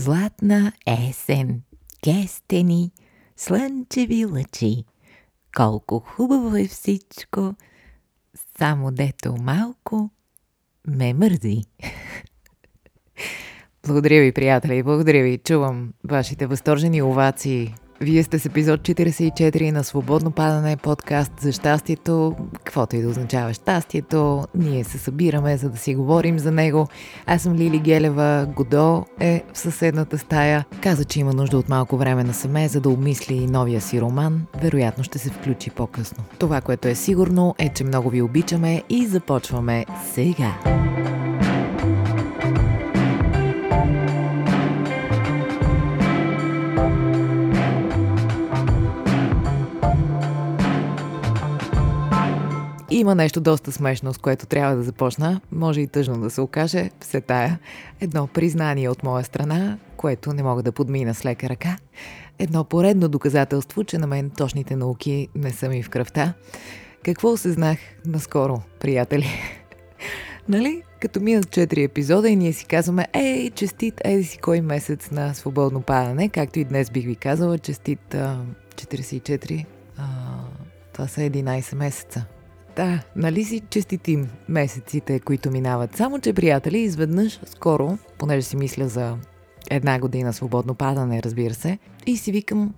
Златна есен, кестени, слънчеви лъчи. Колко хубаво е всичко, само дето малко ме мързи. Благодаря ви, приятели, благодаря ви. Чувам вашите възторжени овации вие сте с епизод 44 на Свободно падане подкаст за щастието, каквото и да означава щастието. Ние се събираме, за да си говорим за него. Аз съм Лили Гелева, Годо е в съседната стая. Каза, че има нужда от малко време на саме, за да обмисли новия си роман. Вероятно ще се включи по-късно. Това, което е сигурно, е, че много ви обичаме и започваме сега. Има нещо доста смешно, с което трябва да започна. Може и тъжно да се окаже. Все тая. Едно признание от моя страна, което не мога да подмина с лека ръка. Едно поредно доказателство, че на мен точните науки не са ми в кръвта. Какво осъзнах наскоро, приятели? нали? Като минат 4 епизода и ние си казваме, ей, честит, еди си кой месец на свободно падане, както и днес бих ви казала, честит а, 44, а, това са 11 месеца. Да, нали си честитим месеците, които минават. Само, че, приятели, изведнъж, скоро, понеже си мисля за една година свободно падане, разбира се, и си викам,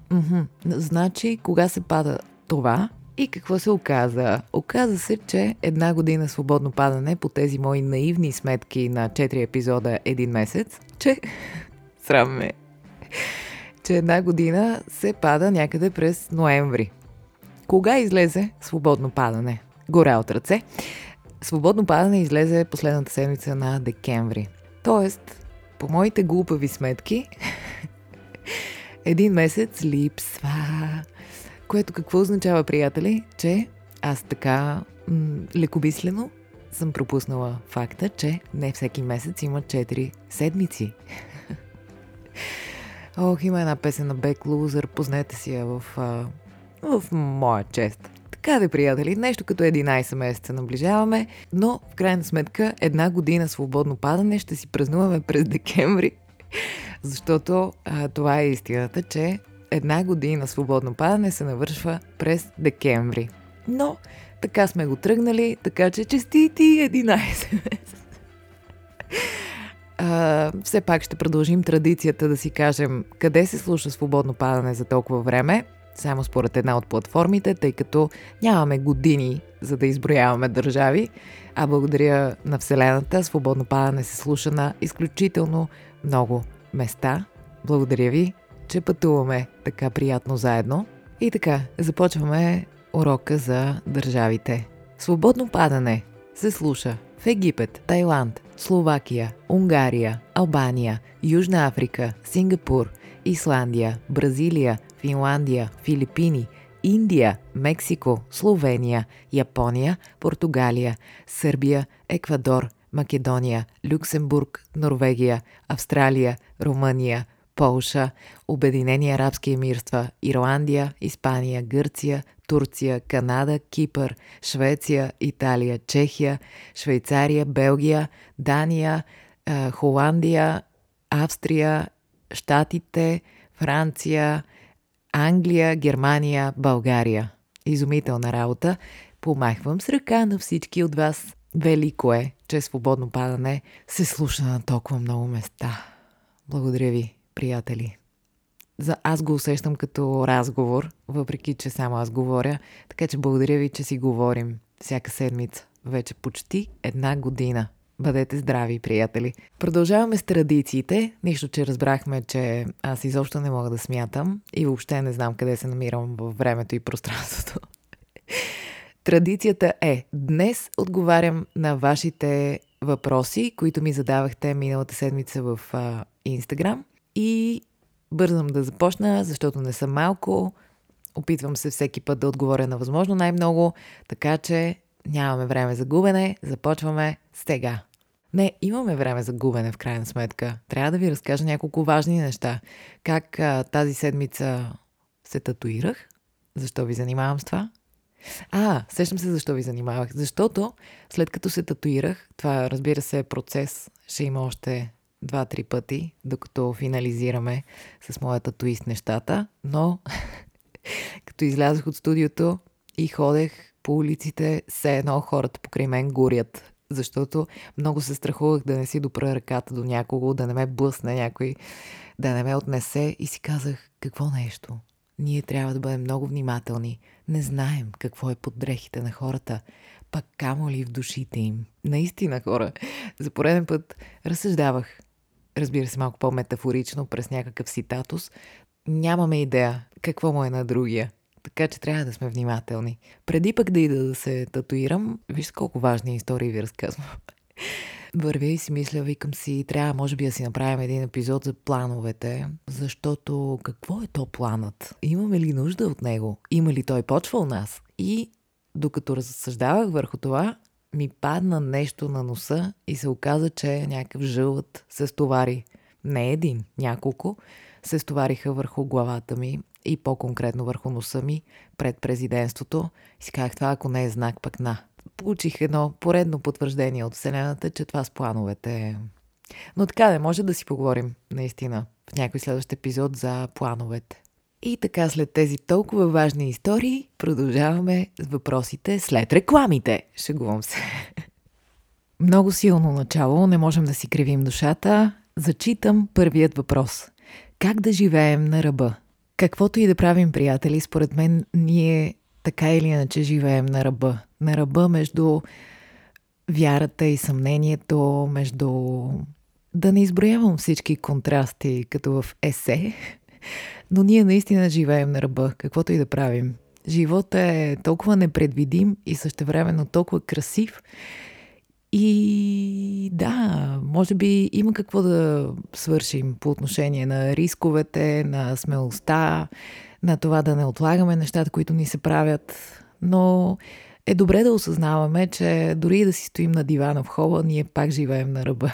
значи, кога се пада това и какво се оказа? Оказа се, че една година свободно падане по тези мои наивни сметки на 4 епизода един месец, че срам ме, че една година се пада някъде през ноември. Кога излезе свободно падане? Горе от ръце. Свободно падане излезе последната седмица на декември. Тоест, по моите глупави сметки, един месец липсва. Което какво означава, приятели? Че аз така м- лекомислено съм пропуснала факта, че не всеки месец има 4 седмици. Ох, има една песен на Бек Лузър, познете си я в, в моя чест. Така де, приятели, нещо като 11 месеца наближаваме, но в крайна сметка една година свободно падане ще си празнуваме през декември, защото а, това е истината, че една година свободно падане се навършва през декември. Но така сме го тръгнали, така че честити 11 месеца. Uh, все пак ще продължим традицията да си кажем къде се слуша свободно падане за толкова време само според една от платформите, тъй като нямаме години за да изброяваме държави, а благодаря на Вселената, свободно падане се слуша на изключително много места. Благодаря ви, че пътуваме така приятно заедно. И така, започваме урока за държавите. Свободно падане се слуша в Египет, Тайланд, Словакия, Унгария, Албания, Южна Африка, Сингапур, Исландия, Бразилия, Финландия, Филипини, Индия, Мексико, Словения, Япония, Португалия, Сърбия, Еквадор, Македония, Люксембург, Норвегия, Австралия, Румъния, Полша, Обединени арабски емирства, Ирландия, Испания, Гърция, Турция, Канада, Кипър, Швеция, Италия, Чехия, Швейцария, Белгия, Дания, Холандия, Австрия, Штатите, Франция, Англия, Германия, България. Изумителна работа. Помахвам с ръка на всички от вас. Велико е, че свободно падане се слуша на толкова много места. Благодаря ви, приятели. За аз го усещам като разговор, въпреки че само аз говоря. Така че благодаря ви, че си говорим всяка седмица. Вече почти една година. Бъдете здрави, приятели. Продължаваме с традициите, нищо, че разбрахме, че аз изобщо не мога да смятам и въобще не знам къде се намирам във времето и пространството. Традицията е, днес отговарям на вашите въпроси, които ми задавахте миналата седмица в Инстаграм и бързам да започна, защото не съм малко. Опитвам се всеки път да отговоря на възможно най-много, така че нямаме време за губене, започваме сега. Не, имаме време за губене в крайна сметка. Трябва да ви разкажа няколко важни неща. Как а, тази седмица се татуирах. Защо ви занимавам с това? А, сещам се защо ви занимавах. Защото след като се татуирах, това разбира се е процес, ще има още два-три пъти, докато финализираме с моята туист нещата, но като излязох от студиото и ходех по улиците, все едно хората покрай мен горят. Защото много се страхувах да не си допра ръката до някого, да не ме блъсне някой, да не ме отнесе и си казах, какво нещо? Ние трябва да бъдем много внимателни. Не знаем какво е под дрехите на хората, пак камо ли в душите им. Наистина, хора, за пореден път разсъждавах. Разбира се, малко по-метафорично, през някакъв ситатус. Нямаме идея какво му е на другия. Така че трябва да сме внимателни. Преди пък да ида да се татуирам, виж колко важни истории ви разказвам. Вървя и си мисля, викам си, трябва може би да си направим един епизод за плановете, защото какво е то планът? Имаме ли нужда от него? Има ли той почва у нас? И докато разсъждавах върху това, ми падна нещо на носа и се оказа, че някакъв жълът се стовари. Не един, няколко се стовариха върху главата ми и по-конкретно върху носа ми пред президентството. И си казах, това ако не е знак, пък на. Получих едно поредно потвърждение от Вселената, че това с плановете Но така не може да си поговорим, наистина, в някой следващ епизод за плановете. И така след тези толкова важни истории продължаваме с въпросите след рекламите. Шегувам се. Много силно начало, не можем да си кривим душата. Зачитам първият въпрос. Как да живеем на ръба? Каквото и да правим, приятели, според мен ние така или иначе живеем на ръба. На ръба между вярата и съмнението, между... Да не изброявам всички контрасти, като в есе, но ние наистина живеем на ръба, каквото и да правим. Живота е толкова непредвидим и същевременно толкова красив. И да, може би има какво да свършим по отношение на рисковете, на смелостта, на това да не отлагаме нещата, които ни се правят. Но е добре да осъзнаваме, че дори да си стоим на дивана в хола, ние пак живеем на ръба.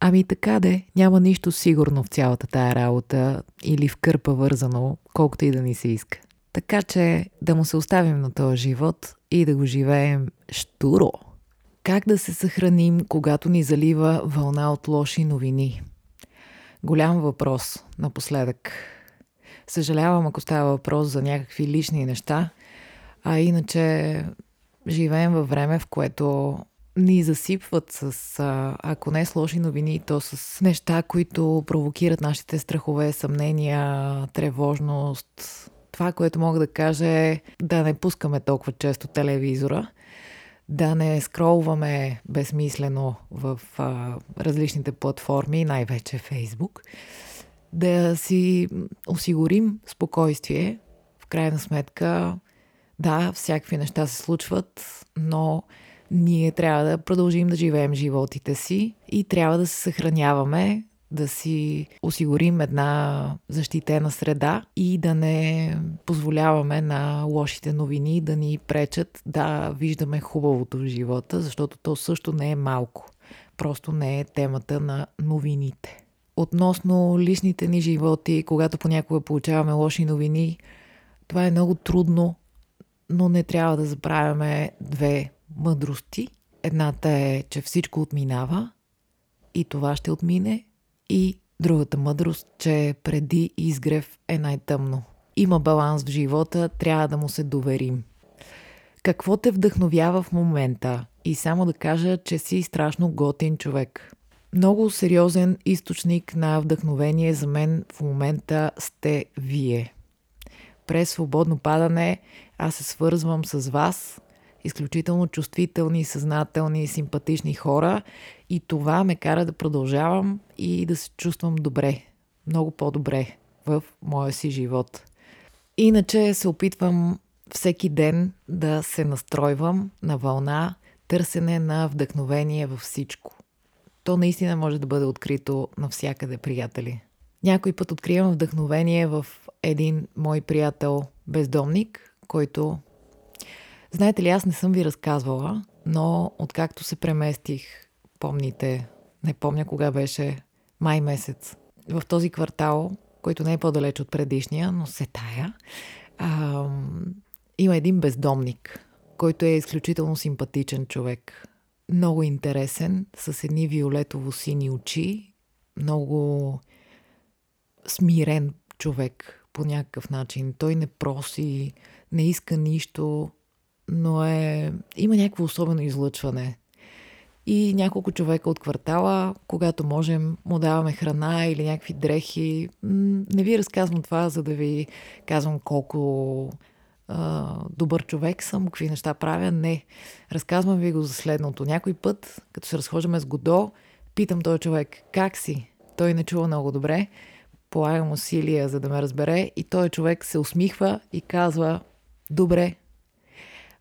Ами така де, няма нищо сигурно в цялата тая работа или в кърпа вързано, колкото и да ни се иска. Така че да му се оставим на този живот и да го живеем штуро. Как да се съхраним, когато ни залива вълна от лоши новини? Голям въпрос напоследък. Съжалявам, ако става въпрос за някакви лични неща, а иначе живеем във време, в което ни засипват с, ако не с лоши новини, то с неща, които провокират нашите страхове, съмнения, тревожност. Това, което мога да кажа е да не пускаме толкова често телевизора, да не скролваме безсмислено в а, различните платформи, най-вече Фейсбук, да си осигурим спокойствие. В крайна сметка, да, всякакви неща се случват, но ние трябва да продължим да живеем животите си и трябва да се съхраняваме, да си осигурим една защитена среда и да не позволяваме на лошите новини да ни пречат да виждаме хубавото в живота, защото то също не е малко. Просто не е темата на новините. Относно личните ни животи, когато понякога получаваме лоши новини, това е много трудно, но не трябва да забравяме две мъдрости. Едната е, че всичко отминава и това ще отмине. И другата мъдрост, че преди изгрев е най-тъмно. Има баланс в живота, трябва да му се доверим. Какво те вдъхновява в момента? И само да кажа, че си страшно готин човек. Много сериозен източник на вдъхновение за мен в момента сте вие. През свободно падане аз се свързвам с вас изключително чувствителни, съзнателни, симпатични хора и това ме кара да продължавам и да се чувствам добре, много по-добре в моя си живот. Иначе се опитвам всеки ден да се настройвам на вълна, търсене на вдъхновение във всичко. То наистина може да бъде открито навсякъде, приятели. Някой път откривам вдъхновение в един мой приятел бездомник, който Знаете ли, аз не съм ви разказвала, но откакто се преместих, помните, не помня кога беше, май месец, в този квартал, който не е по-далеч от предишния, но се тая, а, има един бездомник, който е изключително симпатичен човек. Много интересен, с едни виолетово-сини очи много смирен човек по някакъв начин. Той не проси, не иска нищо, но е, има някакво особено излъчване. И няколко човека от квартала, когато можем, му даваме храна или някакви дрехи. Не ви разказвам това, за да ви казвам колко а, добър човек съм, какви неща правя. Не. Разказвам ви го за следното. Някой път, като се разхождаме с Годо, питам този човек, как си? Той не чува много добре. Полагам усилия, за да ме разбере. И този човек се усмихва и казва, добре.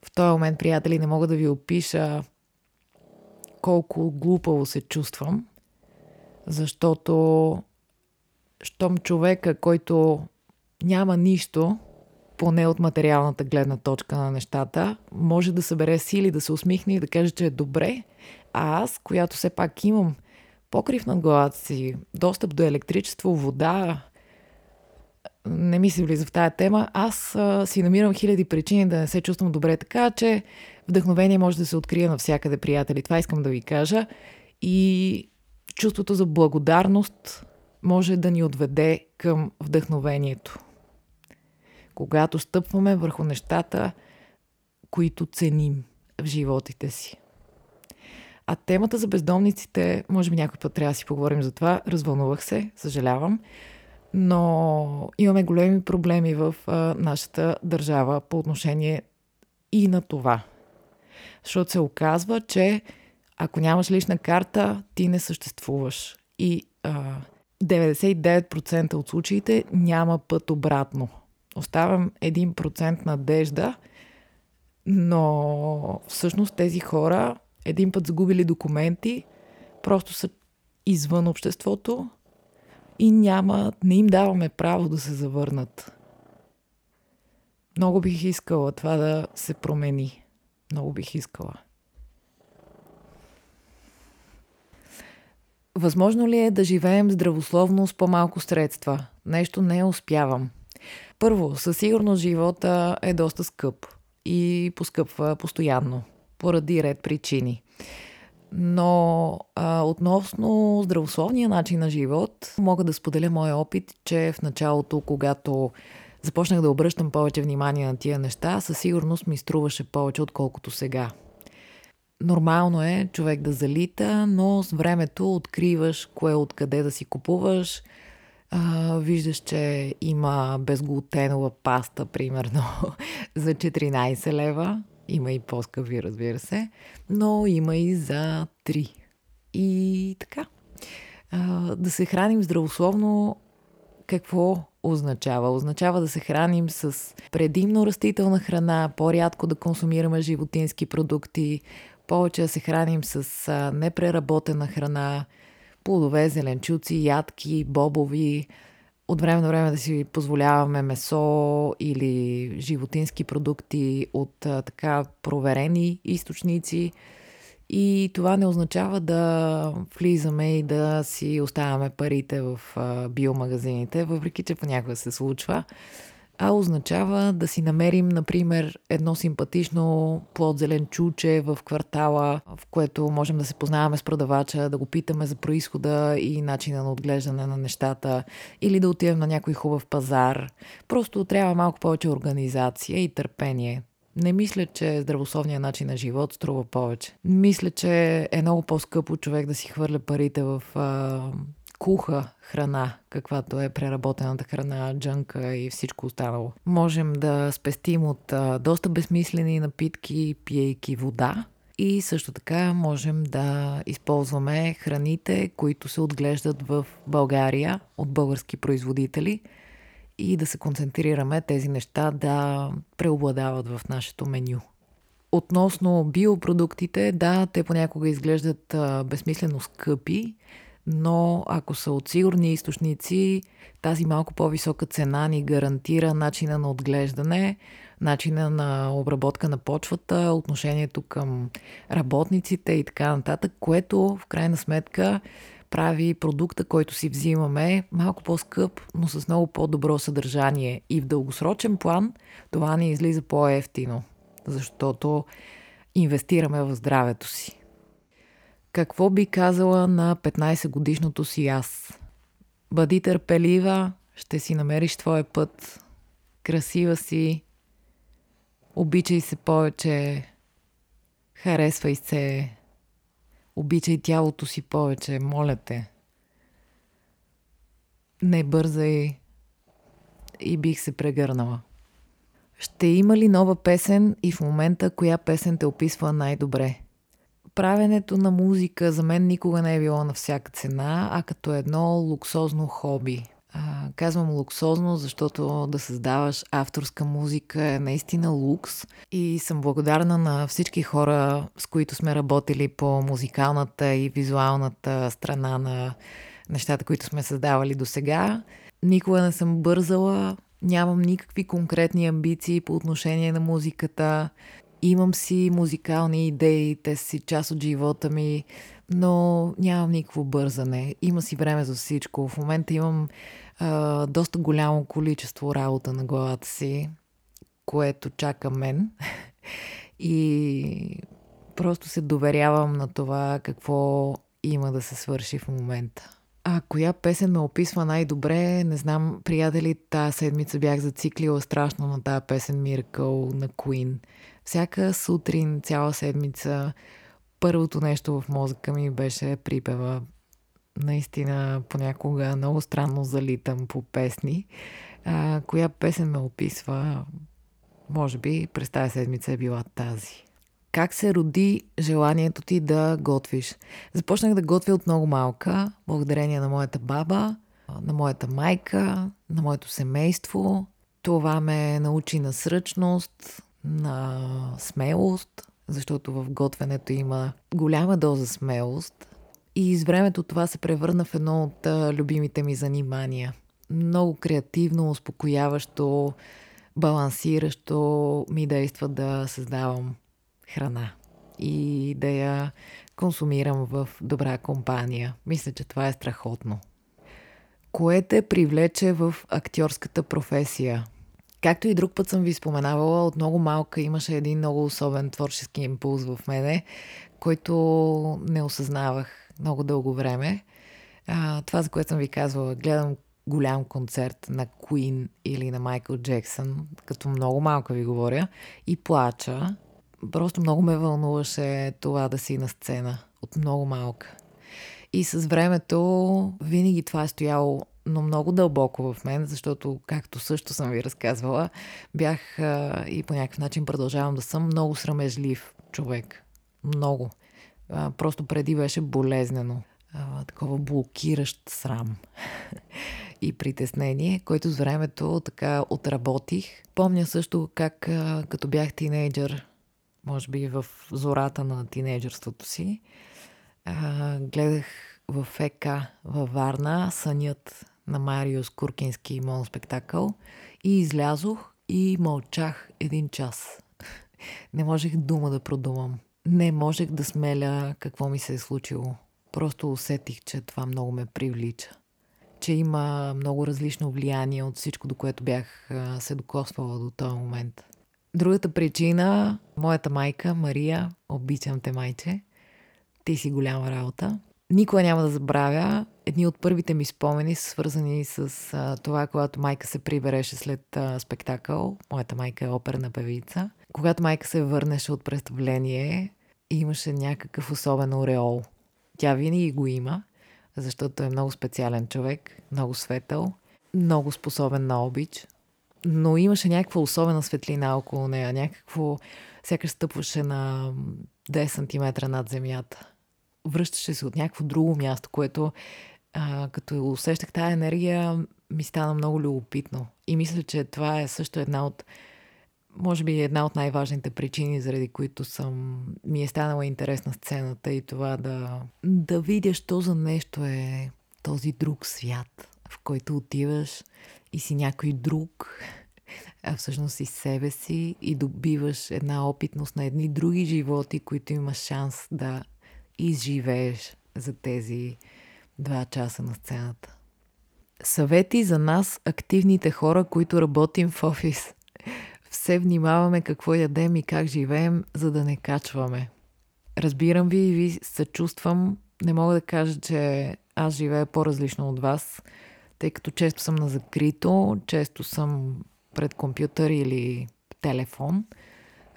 В този момент, приятели, не мога да ви опиша колко глупаво се чувствам, защото щом човека, който няма нищо, поне от материалната гледна точка на нещата, може да събере сили, да се усмихне и да каже, че е добре, а аз, която все пак имам покрив над главата си, достъп до електричество, вода, не ми се влиза в тая тема, аз а, си намирам хиляди причини да не се чувствам добре, така че вдъхновение може да се открие навсякъде, приятели. Това искам да ви кажа. И чувството за благодарност може да ни отведе към вдъхновението. Когато стъпваме върху нещата, които ценим в животите си. А темата за бездомниците, може би някой път трябва да си поговорим за това. Развълнувах се, съжалявам. Но имаме големи проблеми в а, нашата държава по отношение и на това. Защото се оказва, че ако нямаш лична карта, ти не съществуваш. И а, 99% от случаите няма път обратно. Оставям 1% надежда, но всъщност тези хора един път загубили документи, просто са извън обществото и няма, не им даваме право да се завърнат. Много бих искала това да се промени. Много бих искала. Възможно ли е да живеем здравословно с по-малко средства? Нещо не успявам. Първо, със сигурност живота е доста скъп и поскъпва постоянно, поради ред причини. Но а, относно здравословния начин на живот, мога да споделя моя опит, че в началото, когато започнах да обръщам повече внимание на тия неща, със сигурност ми струваше повече, отколкото сега. Нормално е човек да залита, но с времето откриваш кое откъде да си купуваш. А, виждаш, че има безглутенова паста, примерно, за 14 лева. Има и по-скъпи, разбира се, но има и за 3. И така. А, да се храним здравословно, какво означава? Означава да се храним с предимно растителна храна, по-рядко да консумираме животински продукти, повече да се храним с а, непреработена храна, плодове, зеленчуци, ядки, бобови, от време на време да си позволяваме месо или животински продукти от а, така проверени източници. И това не означава да влизаме и да си оставяме парите в а, биомагазините, въпреки че понякога се случва а означава да си намерим, например, едно симпатично плод зелен чуче в квартала, в което можем да се познаваме с продавача, да го питаме за происхода и начина на отглеждане на нещата, или да отидем на някой хубав пазар. Просто трябва малко повече организация и търпение. Не мисля, че здравословният начин на живот струва повече. Мисля, че е много по-скъпо човек да си хвърля парите в а, куха храна, каквато е преработената храна, джънка и всичко останало. Можем да спестим от а, доста безмислени напитки, пиейки вода. И също така можем да използваме храните, които се отглеждат в България от български производители и да се концентрираме тези неща да преобладават в нашето меню. Относно биопродуктите, да, те понякога изглеждат а, безсмислено скъпи, но ако са от сигурни източници, тази малко по-висока цена ни гарантира начина на отглеждане, начина на обработка на почвата, отношението към работниците и така нататък, което в крайна сметка прави продукта, който си взимаме, малко по-скъп, но с много по-добро съдържание. И в дългосрочен план това ни излиза по-ефтино, защото инвестираме в здравето си. Какво би казала на 15 годишното си аз? Бъди търпелива, ще си намериш твоя път. Красива си. Обичай се повече. Харесвай се. Обичай тялото си повече, моля те. Не бързай и бих се прегърнала. Ще има ли нова песен и в момента коя песен те описва най-добре? Правенето на музика за мен никога не е било на всяка цена, а като едно луксозно хоби. А, казвам луксозно, защото да създаваш авторска музика е наистина лукс и съм благодарна на всички хора, с които сме работили по музикалната и визуалната страна на нещата, които сме създавали до сега. Никога не съм бързала, нямам никакви конкретни амбиции по отношение на музиката. Имам си музикални идеи, те си част от живота ми, но нямам никакво бързане. Има си време за всичко. В момента имам а, доста голямо количество работа на главата си, което чака мен. И просто се доверявам на това какво има да се свърши в момента. А коя песен ме описва най-добре, не знам, приятели, тази седмица бях зациклила страшно на тази песен Miracle на Queen. Всяка сутрин, цяла седмица, първото нещо в мозъка ми беше припева. Наистина, понякога много странно залитам по песни. А, коя песен ме описва? Може би през тази седмица е била тази. Как се роди желанието ти да готвиш? Започнах да готвя от много малка, благодарение на моята баба, на моята майка, на моето семейство. Това ме научи на сръчност, на смелост, защото в готвенето има голяма доза смелост. И с времето това се превърна в едно от любимите ми занимания. Много креативно, успокояващо, балансиращо ми действа да създавам храна и да я консумирам в добра компания. Мисля, че това е страхотно. Кое те привлече в актьорската професия? Както и друг път съм ви споменавала, от много малка имаше един много особен творчески импулс в мене, който не осъзнавах много дълго време. А, това, за което съм ви казвала, гледам голям концерт на Queen или на Майкъл Джексън, като много малка ви говоря, и плача, Просто много ме вълнуваше това да си на сцена от много малка. И с времето винаги това е стояло но много дълбоко в мен, защото, както също съм ви разказвала, бях а, и по някакъв начин продължавам да съм много срамежлив човек. Много. А, просто преди беше болезнено. А, такова блокиращ срам и притеснение, който с времето така отработих. Помня също как а, като бях тинейджър, може би в зората на тинейджърството си, а, гледах в ФК във Варна сънят на Мариус Куркински моноспектакъл и излязох и мълчах един час. Не можех дума да продумам. Не можех да смеля какво ми се е случило. Просто усетих, че това много ме привлича. Че има много различно влияние от всичко, до което бях се докосвала до този момент. Другата причина, моята майка, Мария, обичам те майче, ти си голяма работа. Никога няма да забравя. Едни от първите ми спомени са свързани с а, това, когато майка се прибереше след а, спектакъл. Моята майка е оперна певица. Когато майка се върнеше от представление, имаше някакъв особен ореол. Тя винаги го има, защото е много специален човек, много светъл, много способен на обич, но имаше някаква особена светлина около нея, някакво, сякаш стъпваше на 10 см над земята. Връщаше се от някакво друго място, което а, като усещах тази енергия, ми стана много любопитно. И мисля, че това е също една от, може би една от най-важните причини, заради които съм, ми е станала интересна сцената и това да, да видя, що за нещо е този друг свят, в който отиваш и си някой друг, а всъщност и себе си и добиваш една опитност на едни други животи, които имаш шанс да изживееш за тези два часа на сцената. Съвети за нас, активните хора, които работим в офис. Все внимаваме какво ядем и как живеем, за да не качваме. Разбирам ви и ви съчувствам. Не мога да кажа, че аз живея по-различно от вас, тъй като често съм на закрито, често съм пред компютър или телефон.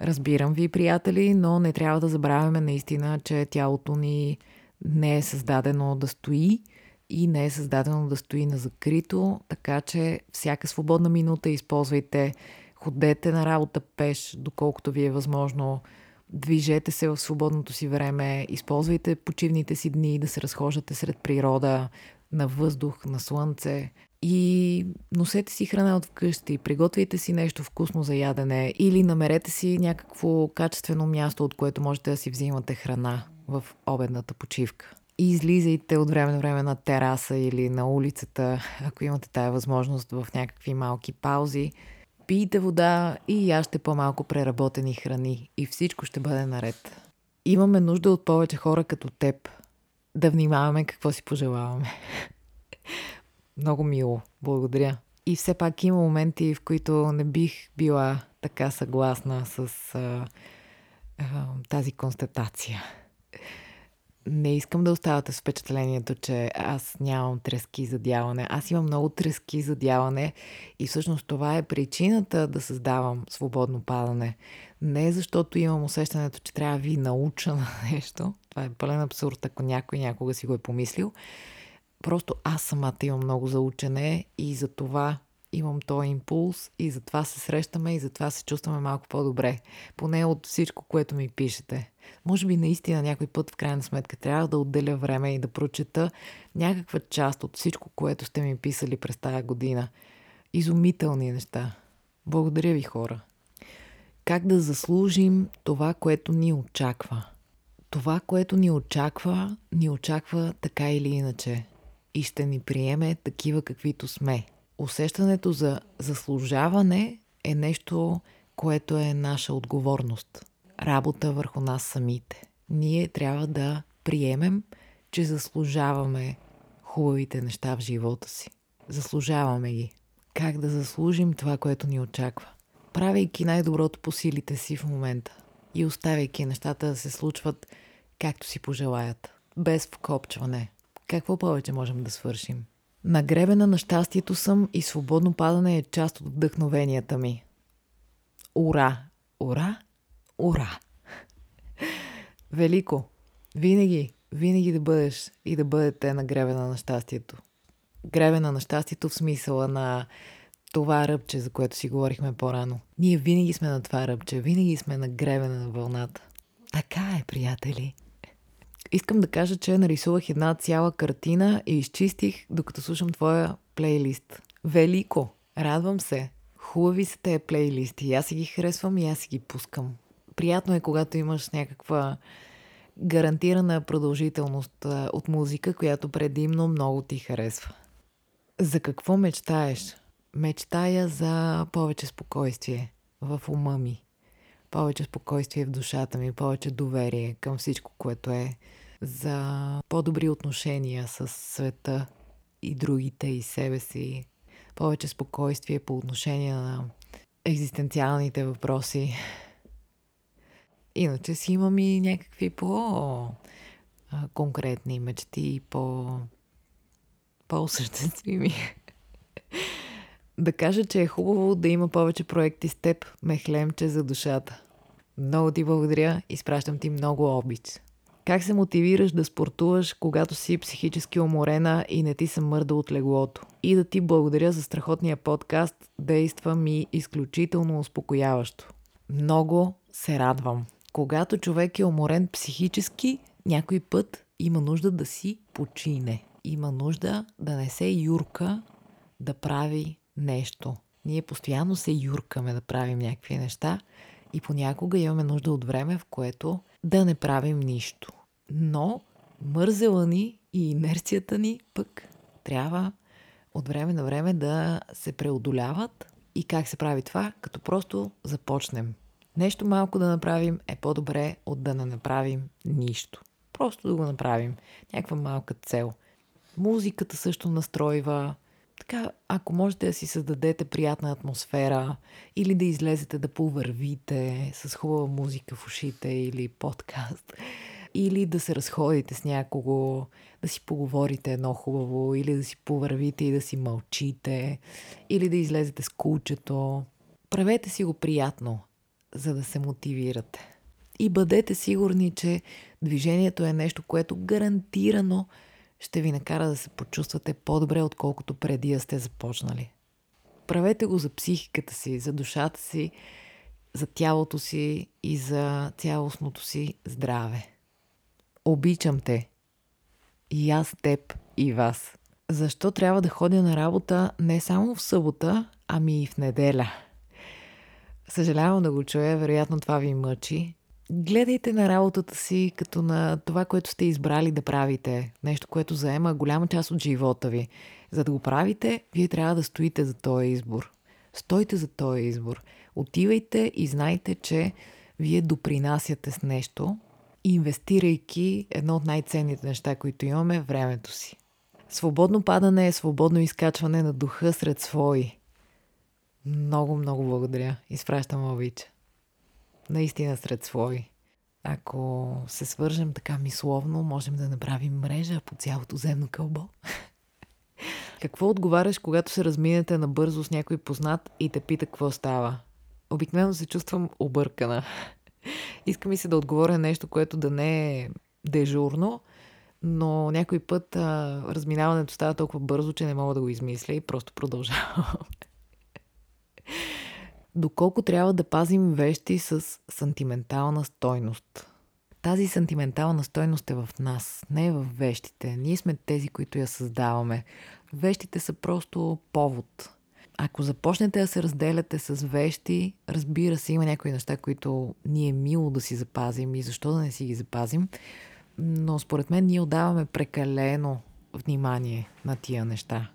Разбирам ви, приятели, но не трябва да забравяме наистина, че тялото ни не е създадено да стои и не е създадено да стои на закрито, така че всяка свободна минута използвайте, ходете на работа пеш, доколкото ви е възможно, движете се в свободното си време, използвайте почивните си дни да се разхождате сред природа, на въздух, на слънце и носете си храна от вкъщи, приготвяйте си нещо вкусно за ядене или намерете си някакво качествено място, от което можете да си взимате храна в обедната почивка. И излизайте от време на време на тераса или на улицата, ако имате тая възможност в някакви малки паузи. Пийте вода и яще по-малко преработени храни и всичко ще бъде наред. Имаме нужда от повече хора като теб. Да внимаваме какво си пожелаваме. Много мило. Благодаря. И все пак има моменти, в които не бих била така съгласна с а, а, тази констатация не искам да оставате с впечатлението, че аз нямам трески за дяване. Аз имам много трески за дяване и всъщност това е причината да създавам свободно падане. Не защото имам усещането, че трябва да ви науча на нещо. Това е пълен абсурд, ако някой някога си го е помислил. Просто аз самата имам много за учене и за това имам този импулс и затова се срещаме и затова се чувстваме малко по-добре. Поне от всичко, което ми пишете. Може би наистина някой път в крайна сметка трябва да отделя време и да прочета някаква част от всичко, което сте ми писали през тази година. Изумителни неща. Благодаря ви, хора. Как да заслужим това, което ни очаква? Това, което ни очаква, ни очаква така или иначе. И ще ни приеме такива каквито сме усещането за заслужаване е нещо, което е наша отговорност. Работа върху нас самите. Ние трябва да приемем, че заслужаваме хубавите неща в живота си. Заслужаваме ги. Как да заслужим това, което ни очаква? Правейки най-доброто по силите си в момента и оставяйки нещата да се случват както си пожелаят, без вкопчване. Какво повече можем да свършим? Нагребена на щастието съм и свободно падане е част от вдъхновенията ми. Ура! Ура! Ура! Велико! Винаги, винаги да бъдеш и да бъдете нагребена на щастието. Гребена на щастието в смисъла на това ръбче, за което си говорихме по-рано. Ние винаги сме на това ръбче, винаги сме на гребена на вълната. Така е, приятели. Искам да кажа, че нарисувах една цяла картина и изчистих, докато слушам твоя плейлист. Велико! Радвам се! Хубави са тези плейлисти. Аз си ги харесвам и аз си ги пускам. Приятно е, когато имаш някаква гарантирана продължителност от музика, която предимно много ти харесва. За какво мечтаеш? Мечтая за повече спокойствие в ума ми. Повече спокойствие в душата ми, повече доверие към всичко, което е за по-добри отношения с света и другите и себе си, повече спокойствие по отношение на екзистенциалните въпроси. Иначе си имам и някакви по-конкретни мечти и по по-осъществими. Да кажа, че е хубаво да има повече проекти с теб, мехлемче за душата. Много ти благодаря, изпращам ти много обич. Как се мотивираш да спортуваш, когато си психически уморена и не ти се мърда от леглото? И да ти благодаря за страхотния подкаст, действа ми изключително успокояващо. Много се радвам. Когато човек е уморен психически, някой път има нужда да си почине. Има нужда да не се юрка да прави нещо. Ние постоянно се юркаме да правим някакви неща и понякога имаме нужда от време, в което да не правим нищо. Но мързела ни и инерцията ни пък трябва от време на време да се преодоляват. И как се прави това? Като просто започнем. Нещо малко да направим е по-добре от да не направим нищо. Просто да го направим. Някаква малка цел. Музиката също настройва. Така, ако можете да си създадете приятна атмосфера или да излезете да повървите с хубава музика в ушите или подкаст, или да се разходите с някого, да си поговорите едно хубаво, или да си повървите и да си мълчите, или да излезете с кучето. Правете си го приятно, за да се мотивирате. И бъдете сигурни, че движението е нещо, което гарантирано ще ви накара да се почувствате по-добре, отколкото преди да сте започнали. Правете го за психиката си, за душата си, за тялото си и за цялостното си здраве. Обичам те. И аз теб и вас. Защо трябва да ходя на работа не само в събота, ами и в неделя? Съжалявам да го чуя, вероятно това ви мъчи, гледайте на работата си като на това, което сте избрали да правите. Нещо, което заема голяма част от живота ви. За да го правите, вие трябва да стоите за този избор. Стойте за този избор. Отивайте и знайте, че вие допринасяте с нещо, инвестирайки едно от най-ценните неща, които имаме времето си. Свободно падане е свободно изкачване на духа сред свои. Много, много благодаря. Изпращам обича наистина сред свои. Ако се свържем така мисловно, можем да направим мрежа по цялото земно кълбо. Какво отговаряш, когато се разминете набързо с някой познат и те пита какво става? Обикновено се чувствам объркана. Иска ми се да отговоря нещо, което да не е дежурно, но някой път а, разминаването става толкова бързо, че не мога да го измисля и просто продължавам доколко трябва да пазим вещи с сантиментална стойност. Тази сантиментална стойност е в нас, не е в вещите. Ние сме тези, които я създаваме. Вещите са просто повод. Ако започнете да се разделяте с вещи, разбира се, има някои неща, които ни е мило да си запазим и защо да не си ги запазим, но според мен ние отдаваме прекалено внимание на тия неща.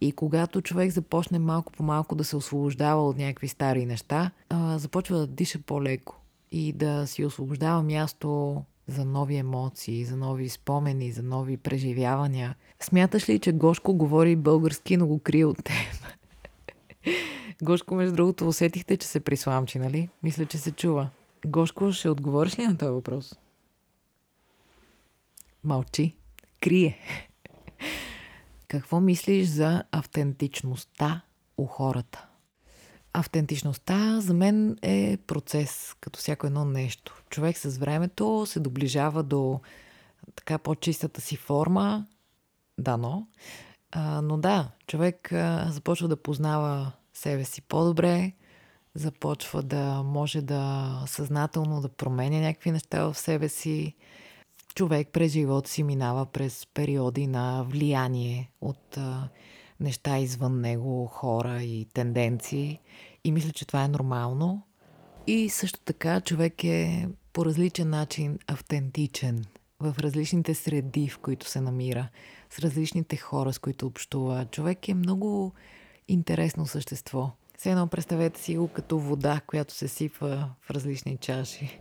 И когато човек започне малко по малко да се освобождава от някакви стари неща, а, започва да диша по-леко и да си освобождава място за нови емоции, за нови спомени, за нови преживявания. Смяташ ли, че Гошко говори български, но го крие от теб? Гошко, между другото, усетихте, че се присламчи, нали? Мисля, че се чува. Гошко, ще отговориш ли на този въпрос? Мълчи. Крие. Какво мислиш за автентичността у хората? Автентичността за мен е процес, като всяко едно нещо. Човек с времето се доближава до така по-чистата си форма, дано. Но да, човек започва да познава себе си по-добре, започва да може да съзнателно да променя някакви неща в себе си, човек през живота си минава през периоди на влияние от неща извън него, хора и тенденции. И мисля, че това е нормално. И също така човек е по различен начин автентичен в различните среди, в които се намира, с различните хора, с които общува. Човек е много интересно същество. Все едно представете си го като вода, която се сипва в различни чаши.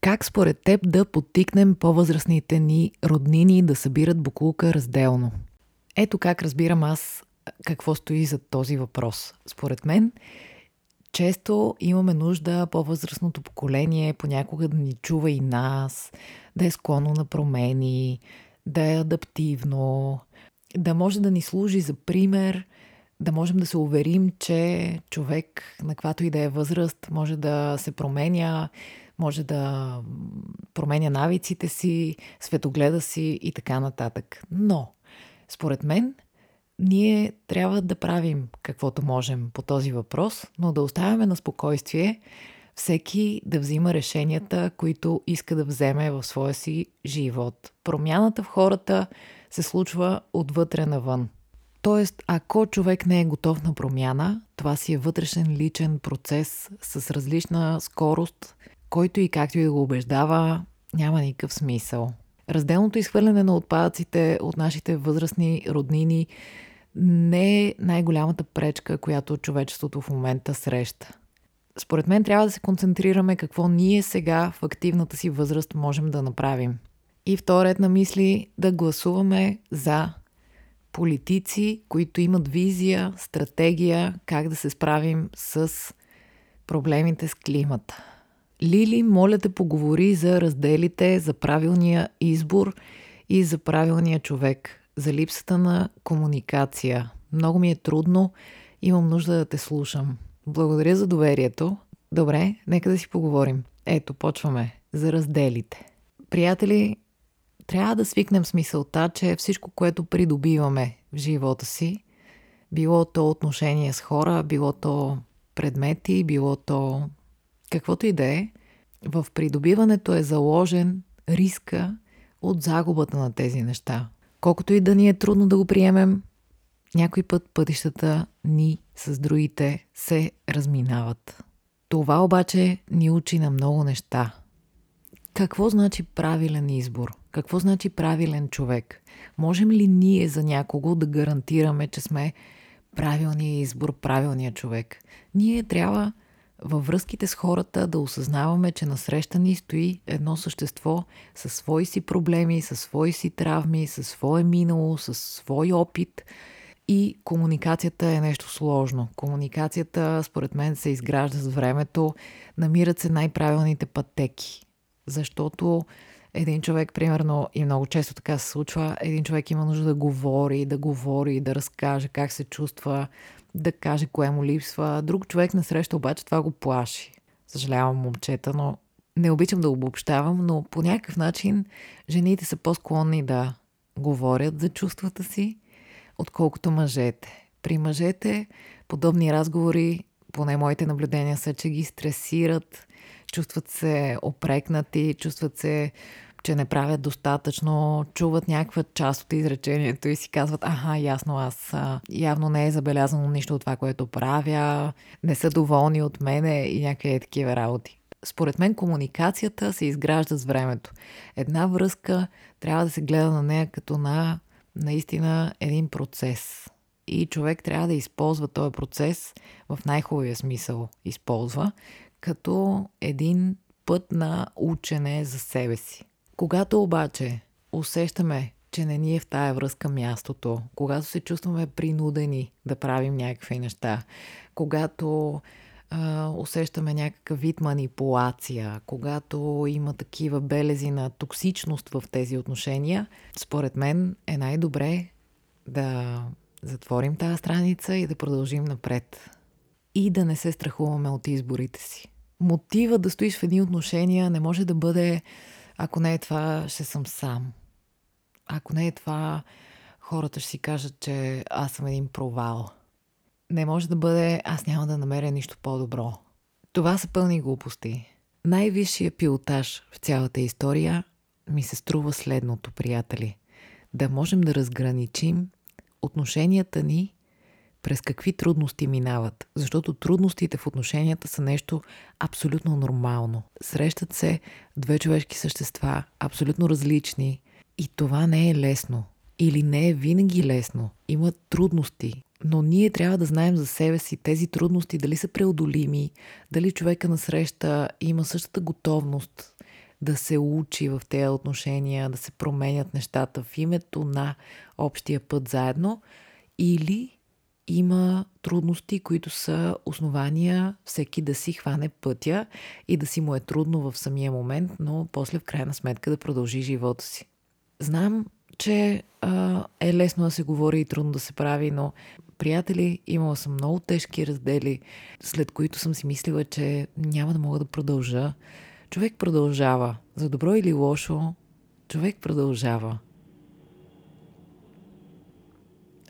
Как според теб да подтикнем по-възрастните ни роднини да събират буклука разделно? Ето как разбирам аз какво стои за този въпрос. Според мен, често имаме нужда по-възрастното поколение понякога да ни чува и нас, да е склонно на промени, да е адаптивно, да може да ни служи за пример, да можем да се уверим, че човек на каквато и да е възраст може да се променя, може да променя навиците си, светогледа си и така нататък. Но, според мен, ние трябва да правим каквото можем по този въпрос, но да оставяме на спокойствие всеки да взима решенията, които иска да вземе в своя си живот. Промяната в хората се случва отвътре навън. Тоест, ако човек не е готов на промяна, това си е вътрешен личен процес с различна скорост който и както и да го убеждава, няма никакъв смисъл. Разделното изхвърляне на отпадъците от нашите възрастни роднини не е най-голямата пречка, която човечеството в момента среща. Според мен трябва да се концентрираме какво ние сега в активната си възраст можем да направим. И вторият на мисли да гласуваме за политици, които имат визия, стратегия как да се справим с проблемите с климата. Лили, моля те поговори за разделите, за правилния избор и за правилния човек, за липсата на комуникация. Много ми е трудно, имам нужда да те слушам. Благодаря за доверието. Добре, нека да си поговорим. Ето, почваме. За разделите. Приятели, трябва да свикнем с мисълта, че всичко, което придобиваме в живота си, било то отношение с хора, било то предмети, било то каквото и да е, в придобиването е заложен риска от загубата на тези неща. Колкото и да ни е трудно да го приемем, някой път пътищата ни с другите се разминават. Това обаче ни учи на много неща. Какво значи правилен избор? Какво значи правилен човек? Можем ли ние за някого да гарантираме, че сме правилният избор, правилният човек? Ние трябва във връзките с хората да осъзнаваме, че насреща ни стои едно същество със свои си проблеми, със свои си травми, със свое минало, със свой опит – и комуникацията е нещо сложно. Комуникацията, според мен, се изгражда с времето. Намират се най-правилните пътеки. Защото един човек, примерно, и много често така се случва, един човек има нужда да говори, да говори, да разкаже как се чувства, да каже кое му липсва. Друг човек на среща обаче това го плаши. Съжалявам, момчета, но не обичам да обобщавам, но по някакъв начин жените са по-склонни да говорят за чувствата си, отколкото мъжете. При мъжете подобни разговори, поне моите наблюдения са, че ги стресират, чувстват се опрекнати, чувстват се, че не правят достатъчно, чуват някаква част от изречението и си казват, аха, ясно, аз явно не е забелязано нищо от това, което правя, не са доволни от мене и някакви такива работи. Според мен комуникацията се изгражда с времето. Една връзка трябва да се гледа на нея като на наистина един процес. И човек трябва да използва този процес в най-хубавия смисъл. Използва като един път на учене за себе си. Когато обаче усещаме, че не ни е в тая връзка мястото, когато се чувстваме принудени да правим някакви неща, когато а, усещаме някакъв вид манипулация, когато има такива белези на токсичност в тези отношения, според мен е най-добре да затворим тази страница и да продължим напред. И да не се страхуваме от изборите си. Мотива да стоиш в едни отношения не може да бъде ако не е това, ще съм сам. Ако не е това, хората ще си кажат, че аз съм един провал – не може да бъде аз няма да намеря нищо по-добро. Това са пълни глупости. Най-висшия пилотаж в цялата история ми се струва следното, приятели. Да можем да разграничим отношенията ни през какви трудности минават. Защото трудностите в отношенията са нещо абсолютно нормално. Срещат се две човешки същества, абсолютно различни. И това не е лесно. Или не е винаги лесно. Има трудности. Но ние трябва да знаем за себе си тези трудности, дали са преодолими, дали човека на среща има същата готовност да се учи в тези отношения, да се променят нещата в името на общия път заедно, или има трудности, които са основания всеки да си хване пътя и да си му е трудно в самия момент, но после в крайна сметка да продължи живота си. Знам, че а, е лесно да се говори и трудно да се прави, но приятели, имала съм много тежки раздели, след които съм си мислила, че няма да мога да продължа. Човек продължава. За добро или лошо, човек продължава.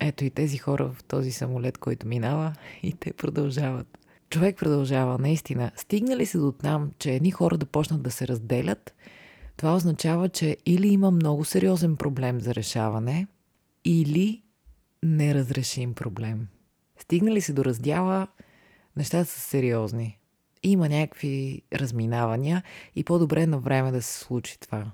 Ето и тези хора в този самолет, който минава, и те продължават. Човек продължава, наистина. Стигнали се до там, че едни хора да почнат да се разделят, това означава, че или има много сериозен проблем за решаване, или неразрешим проблем. Стигнали се до раздяла, нещата са сериозни. Има някакви разминавания и по-добре на време да се случи това.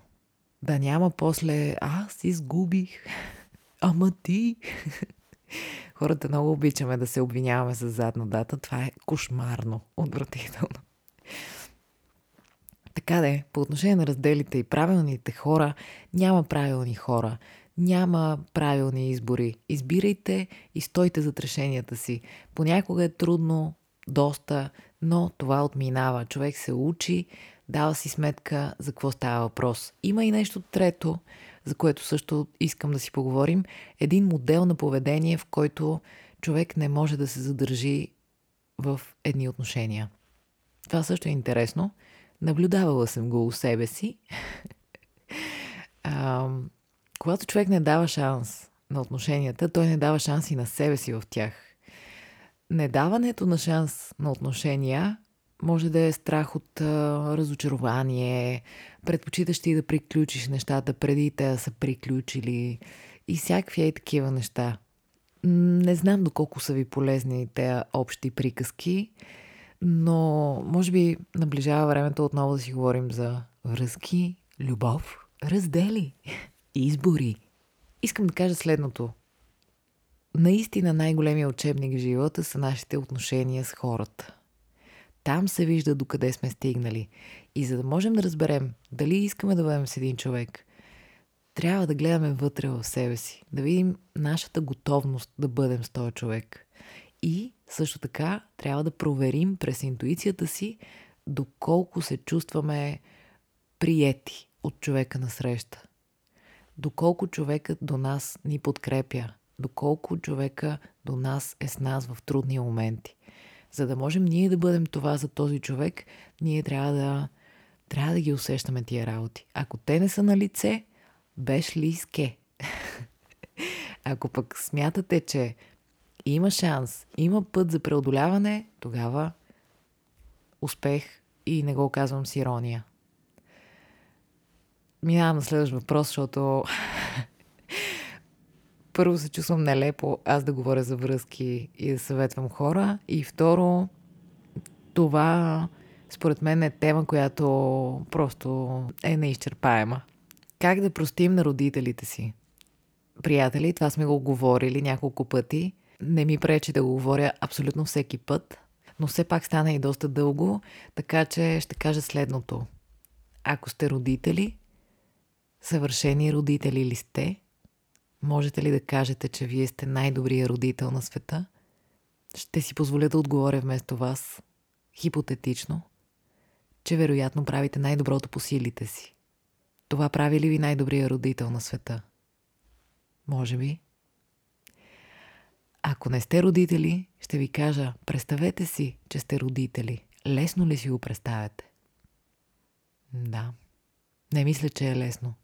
Да няма после, аз изгубих, ама ти. Хората много обичаме да се обвиняваме с задна дата. Това е кошмарно, отвратително. Така де, по отношение на разделите и правилните хора, няма правилни хора. Няма правилни избори. Избирайте и стойте за решенията си. Понякога е трудно, доста, но това отминава. Човек се учи, дава си сметка за какво става въпрос. Има и нещо трето, за което също искам да си поговорим. Един модел на поведение, в който човек не може да се задържи в едни отношения. Това също е интересно. Наблюдавала съм го у себе си. а, когато човек не дава шанс на отношенията, той не дава шанс и на себе си в тях. Недаването на шанс на отношения може да е страх от а, разочарование, предпочитащи да приключиш нещата преди те да са приключили и всякакви и такива неща. Не знам доколко са ви полезни тези общи приказки, но може би наближава времето отново да си говорим за връзки, любов, раздели, избори. Искам да кажа следното. Наистина най-големия учебник в живота са нашите отношения с хората. Там се вижда докъде сме стигнали. И за да можем да разберем дали искаме да бъдем с един човек, трябва да гледаме вътре в себе си, да видим нашата готовност да бъдем с този човек. И също така трябва да проверим през интуицията си доколко се чувстваме приети от човека на среща. Доколко човекът до нас ни подкрепя, доколко човека до нас е с нас в трудни моменти. За да можем ние да бъдем това за този човек, ние трябва да, трябва да ги усещаме тия работи. Ако те не са на лице, беше ли ске? Ако пък смятате, че има шанс, има път за преодоляване, тогава успех и не го казвам с ирония. Минавам на следващ въпрос, защото първо се чувствам нелепо аз да говоря за връзки и да съветвам хора. И второ, това според мен е тема, която просто е неизчерпаема. Как да простим на родителите си? Приятели, това сме го говорили няколко пъти. Не ми пречи да го говоря абсолютно всеки път, но все пак стана и доста дълго, така че ще кажа следното. Ако сте родители, съвършени родители ли сте? Можете ли да кажете, че вие сте най-добрият родител на света? Ще си позволя да отговоря вместо вас, хипотетично, че вероятно правите най-доброто по силите си. Това прави ли ви най-добрия родител на света? Може би. Ако не сте родители, ще ви кажа, представете си, че сте родители. Лесно ли си го представяте? Да. Не мисля, че е лесно.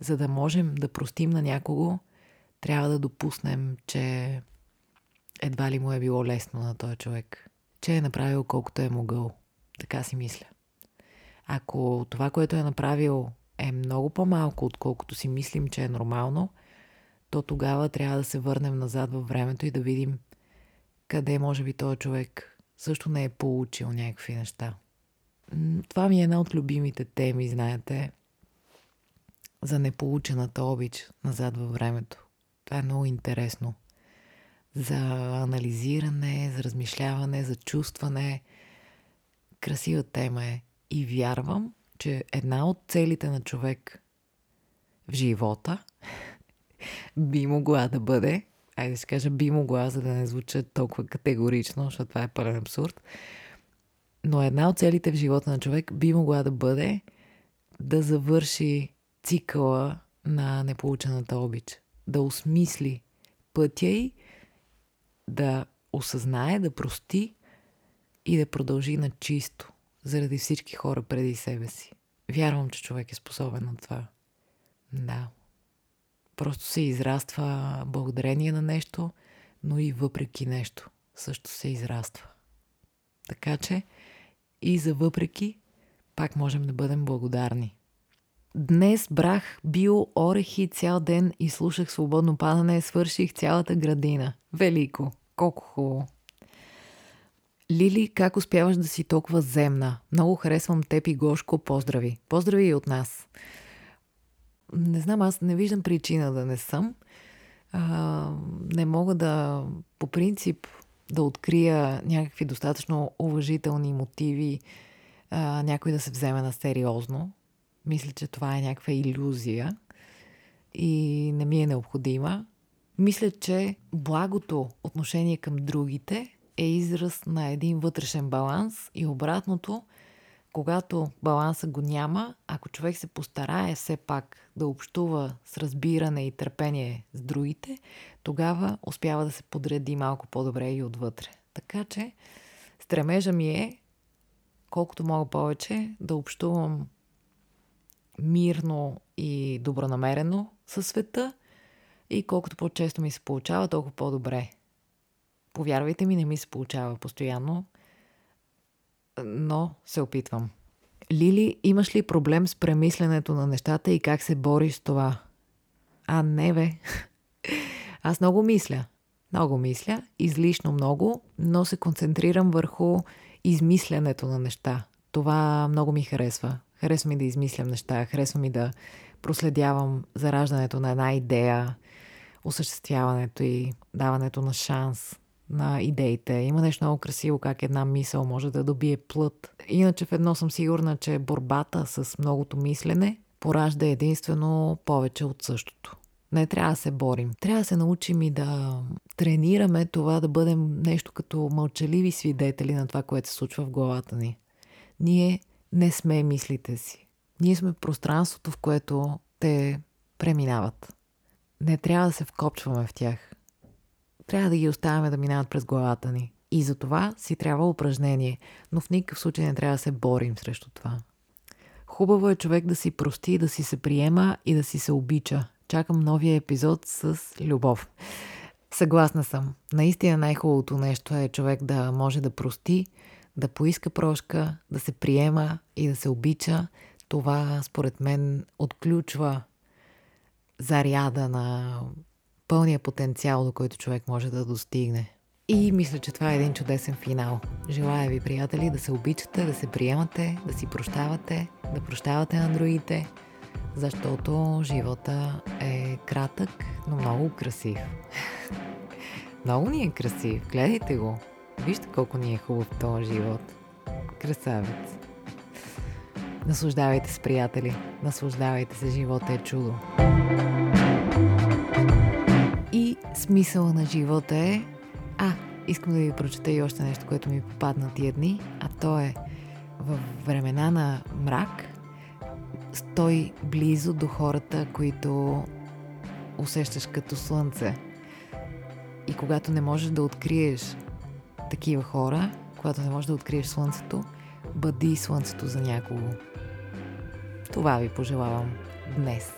За да можем да простим на някого, трябва да допуснем, че едва ли му е било лесно на този човек. Че е направил колкото е могъл. Така си мисля. Ако това, което е направил, е много по-малко, отколкото си мислим, че е нормално, то тогава трябва да се върнем назад във времето и да видим къде може би този човек също не е получил някакви неща. Това ми е една от любимите теми, знаете, за неполучената обич назад във времето. Това е много интересно. За анализиране, за размишляване, за чувстване. Красива тема е. И вярвам, че една от целите на човек в живота би могла да бъде, айде да кажа би могла, за да не звуча толкова категорично, защото това е пълен абсурд, но една от целите в живота на човек би могла да бъде да завърши цикъла на неполучената обич. Да осмисли пътя й, да осъзнае, да прости и да продължи на чисто заради всички хора преди себе си. Вярвам, че човек е способен на това. Да. Просто се израства благодарение на нещо, но и въпреки нещо също се израства. Така че и за въпреки пак можем да бъдем благодарни. Днес брах био орехи цял ден и слушах свободно падане, свърших цялата градина. Велико! Колко хубаво! Лили, как успяваш да си толкова земна? Много харесвам теб и Гошко. Поздрави! Поздрави и от нас! Не знам, аз не виждам причина да не съм. А, не мога да, по принцип, да открия някакви достатъчно уважителни мотиви а, някой да се вземе на сериозно. Мисля, че това е някаква иллюзия. и не ми е необходима. Мисля, че благото отношение към другите е израз на един вътрешен баланс и обратното, когато баланса го няма, ако човек се постарае все пак да общува с разбиране и търпение с другите, тогава успява да се подреди малко по-добре и отвътре. Така че стремежа ми е, колкото мога повече, да общувам мирно и добронамерено със света и колкото по-често ми се получава, толкова по-добре. Повярвайте ми, не ми се получава постоянно, но се опитвам. Лили, имаш ли проблем с премисленето на нещата и как се бориш с това? А, не бе. Аз много мисля. Много мисля, излишно много, но се концентрирам върху измислянето на неща. Това много ми харесва. Харесва ми да измислям неща, харесва ми да проследявам зараждането на една идея, осъществяването и даването на шанс на идеите. Има нещо много красиво, как една мисъл може да добие плът. Иначе в едно съм сигурна, че борбата с многото мислене поражда единствено повече от същото. Не трябва да се борим. Трябва да се научим и да тренираме това да бъдем нещо като мълчаливи свидетели на това, което се случва в главата ни. Ние не сме мислите си. Ние сме пространството, в което те преминават. Не трябва да се вкопчваме в тях. Трябва да ги оставяме да минават през главата ни. И за това си трябва упражнение, но в никакъв случай не трябва да се борим срещу това. Хубаво е човек да си прости, да си се приема и да си се обича. Чакам новия епизод с любов. Съгласна съм. Наистина най-хубавото нещо е човек да може да прости, да поиска прошка, да се приема и да се обича. Това, според мен, отключва заряда на пълния потенциал, до който човек може да достигне. И мисля, че това е един чудесен финал. Желая ви, приятели, да се обичате, да се приемате, да си прощавате, да прощавате на другите, защото живота е кратък, но много красив. много ни е красив. Гледайте го. Вижте колко ни е хубав този живот. Красавец. Наслаждавайте се, приятели. Наслаждавайте се. Живота е чудо. И смисъла на живота е... А, искам да ви прочета и още нещо, което ми попадна тия дни, а то е в времена на мрак стой близо до хората, които усещаш като слънце. И когато не можеш да откриеш такива хора, когато не можеш да откриеш слънцето, бъди слънцето за някого. Това ви пожелавам днес.